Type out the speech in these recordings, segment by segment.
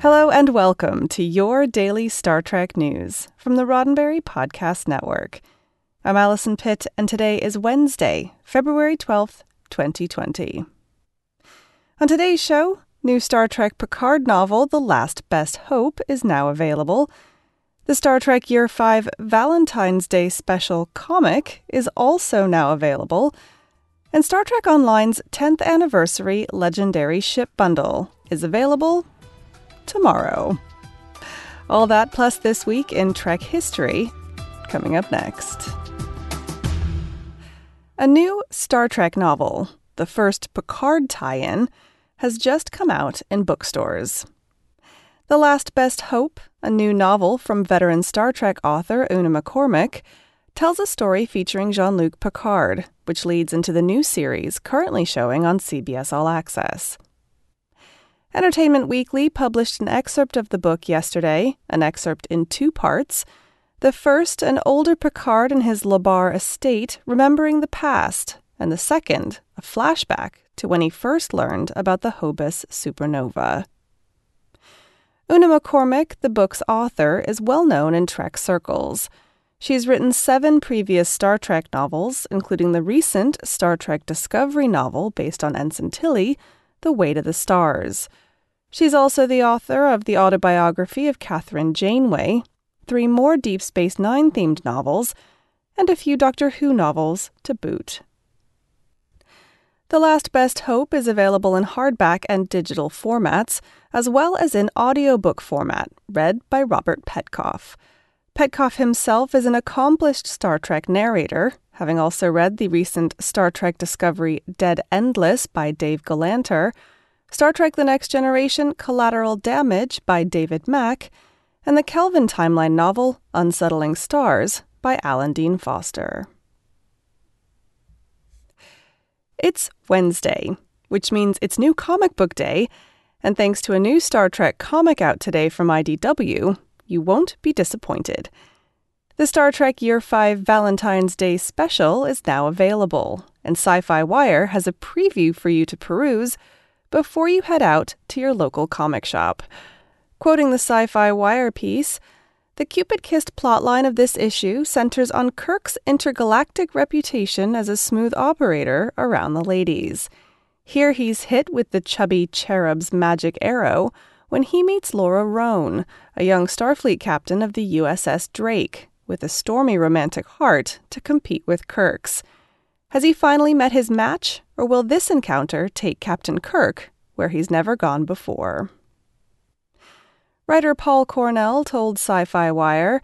Hello and welcome to your daily Star Trek news from the Roddenberry Podcast Network. I'm Allison Pitt, and today is Wednesday, February 12th, 2020. On today's show, new Star Trek Picard novel The Last Best Hope is now available. The Star Trek Year 5 Valentine's Day special comic is also now available. And Star Trek Online's 10th anniversary Legendary Ship Bundle is available tomorrow. All that plus this week in Trek history coming up next. A new Star Trek novel, the first Picard tie in, has just come out in bookstores. The Last Best Hope, a new novel from veteran Star Trek author Una McCormack, tells a story featuring Jean Luc Picard, which leads into the new series currently showing on CBS All Access. Entertainment Weekly published an excerpt of the book yesterday, an excerpt in two parts. The first, an older Picard and his La Barre estate remembering the past, and the second, a flashback to when he first learned about the Hobus supernova. Una McCormack, the book's author, is well known in Trek circles. She has written seven previous Star Trek novels, including the recent Star Trek Discovery novel based on Ensign Tilly, the Way to the Stars. She's also the author of the autobiography of Kathryn Janeway, three more Deep Space Nine themed novels, and a few Doctor Who novels to boot. The Last Best Hope is available in hardback and digital formats, as well as in audiobook format, read by Robert Petkoff. Petkoff himself is an accomplished Star Trek narrator, having also read the recent Star Trek Discovery Dead Endless by Dave Galanter, Star Trek The Next Generation Collateral Damage by David Mack, and the Kelvin timeline novel Unsettling Stars by Alan Dean Foster. It's Wednesday, which means it's new comic book day, and thanks to a new Star Trek comic out today from IDW, you won't be disappointed. The Star Trek Year 5 Valentine's Day special is now available, and Sci Fi Wire has a preview for you to peruse before you head out to your local comic shop. Quoting the Sci Fi Wire piece, the Cupid kissed plotline of this issue centers on Kirk's intergalactic reputation as a smooth operator around the ladies. Here he's hit with the chubby cherub's magic arrow when he meets Laura Roan, a young Starfleet captain of the USS Drake, with a stormy romantic heart to compete with Kirk's. Has he finally met his match, or will this encounter take Captain Kirk where he's never gone before? Writer Paul Cornell told Sci Fi Wire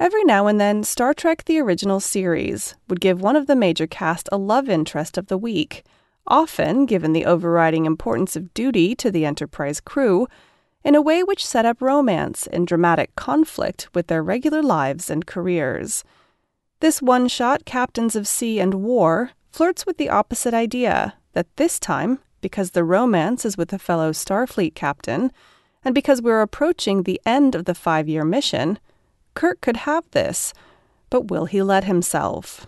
Every now and then, Star Trek The Original Series would give one of the major cast a love interest of the week, often given the overriding importance of duty to the Enterprise crew, in a way which set up romance and dramatic conflict with their regular lives and careers. This one shot Captains of Sea and War flirts with the opposite idea that this time, because the romance is with a fellow Starfleet captain, and because we're approaching the end of the five year mission, Kirk could have this, but will he let himself?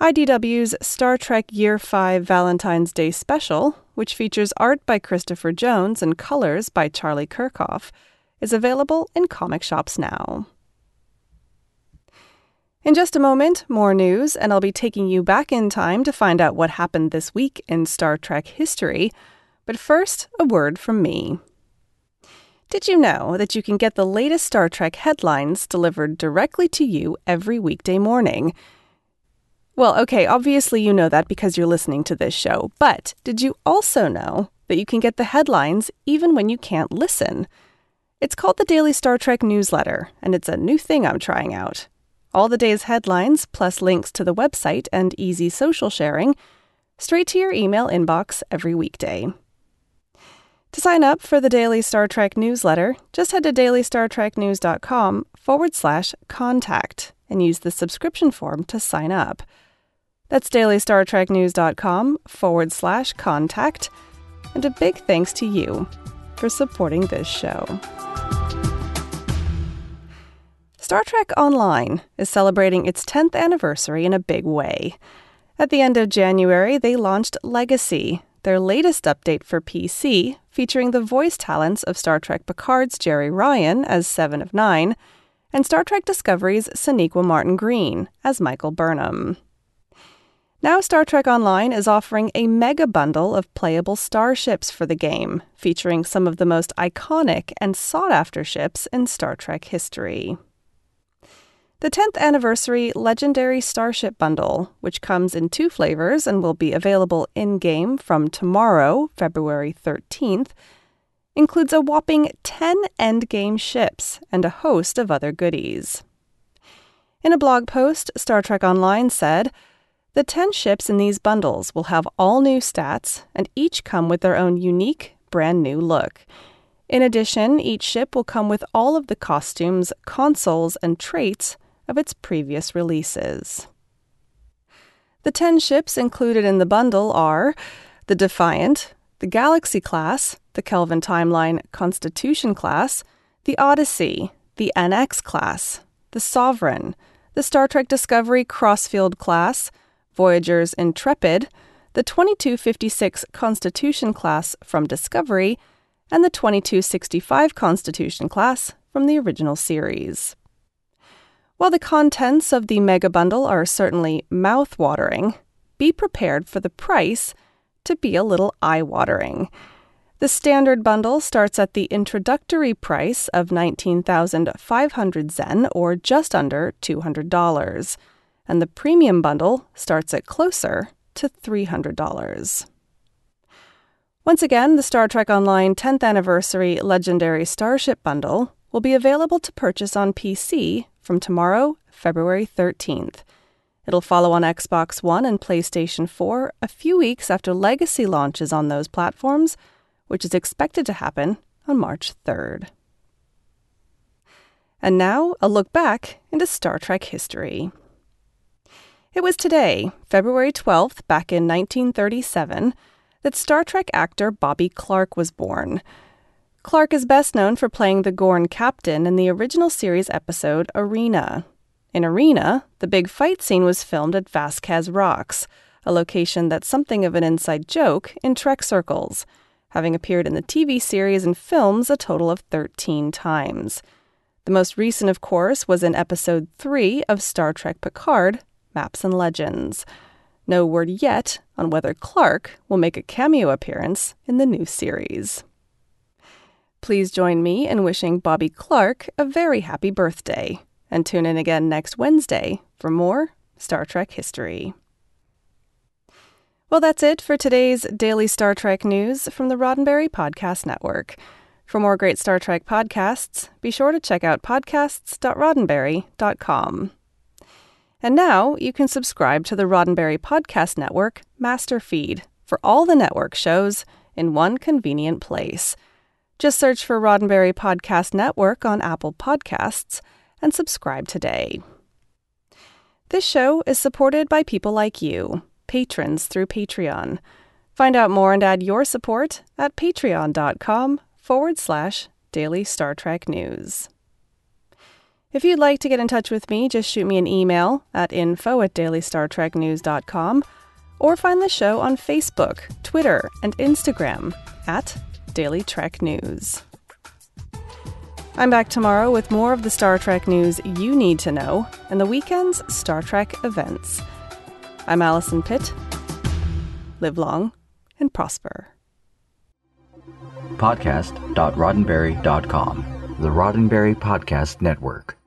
IDW's Star Trek Year 5 Valentine's Day Special, which features art by Christopher Jones and colors by Charlie Kirchoff, is available in comic shops now. In just a moment, more news, and I'll be taking you back in time to find out what happened this week in Star Trek history. But first, a word from me. Did you know that you can get the latest Star Trek headlines delivered directly to you every weekday morning? Well, okay, obviously you know that because you're listening to this show, but did you also know that you can get the headlines even when you can't listen? It's called the Daily Star Trek Newsletter, and it's a new thing I'm trying out. All the day's headlines, plus links to the website and easy social sharing, straight to your email inbox every weekday. To sign up for the daily Star Trek newsletter, just head to dailystartreknews.com forward slash contact and use the subscription form to sign up. That's dailystartreknews.com forward slash contact. And a big thanks to you for supporting this show. Star Trek Online is celebrating its 10th anniversary in a big way. At the end of January, they launched Legacy, their latest update for PC, featuring the voice talents of Star Trek Picard's Jeri Ryan as Seven of Nine, and Star Trek Discovery's Sonequa Martin Green as Michael Burnham. Now, Star Trek Online is offering a mega bundle of playable starships for the game, featuring some of the most iconic and sought after ships in Star Trek history. The 10th anniversary Legendary Starship Bundle, which comes in two flavors and will be available in game from tomorrow, February 13th, includes a whopping 10 endgame ships and a host of other goodies. In a blog post, Star Trek Online said, the 10 ships in these bundles will have all new stats and each come with their own unique, brand new look. In addition, each ship will come with all of the costumes, consoles, and traits of its previous releases. The 10 ships included in the bundle are the Defiant, the Galaxy class, the Kelvin Timeline Constitution class, the Odyssey, the NX class, the Sovereign, the Star Trek Discovery Crossfield class, Voyager's Intrepid, the 2256 Constitution class from Discovery, and the 2265 Constitution class from the original series. While the contents of the mega bundle are certainly mouth-watering, be prepared for the price to be a little eye-watering. The standard bundle starts at the introductory price of 19,500 zen or just under $200, and the premium bundle starts at closer to $300. Once again, the Star Trek Online 10th Anniversary Legendary Starship Bundle will be available to purchase on PC from tomorrow, February 13th. It'll follow on Xbox One and PlayStation 4 a few weeks after Legacy launches on those platforms, which is expected to happen on March 3rd. And now, a look back into Star Trek history. It was today, February 12th, back in 1937, that Star Trek actor Bobby Clark was born. Clark is best known for playing the Gorn captain in the original series episode Arena. In Arena, the big fight scene was filmed at Vasquez Rocks, a location that's something of an inside joke in Trek circles, having appeared in the TV series and films a total of 13 times. The most recent, of course, was in episode 3 of Star Trek Picard Maps and Legends. No word yet on whether Clark will make a cameo appearance in the new series. Please join me in wishing Bobby Clark a very happy birthday, and tune in again next Wednesday for more Star Trek history. Well, that's it for today's daily Star Trek news from the Roddenberry Podcast Network. For more great Star Trek podcasts, be sure to check out podcasts.roddenberry.com. And now you can subscribe to the Roddenberry Podcast Network master feed for all the network shows in one convenient place – just search for Roddenberry Podcast Network on Apple Podcasts and subscribe today. This show is supported by people like you, patrons through Patreon. Find out more and add your support at patreon.com forward slash daily Star Trek news. If you'd like to get in touch with me, just shoot me an email at info at dailystartreknews.com or find the show on Facebook, Twitter, and Instagram at Daily Trek News. I'm back tomorrow with more of the Star Trek news you need to know and the weekend's Star Trek events. I'm Allison Pitt. Live long and prosper. Podcast.roddenberry.com, the Roddenberry Podcast Network.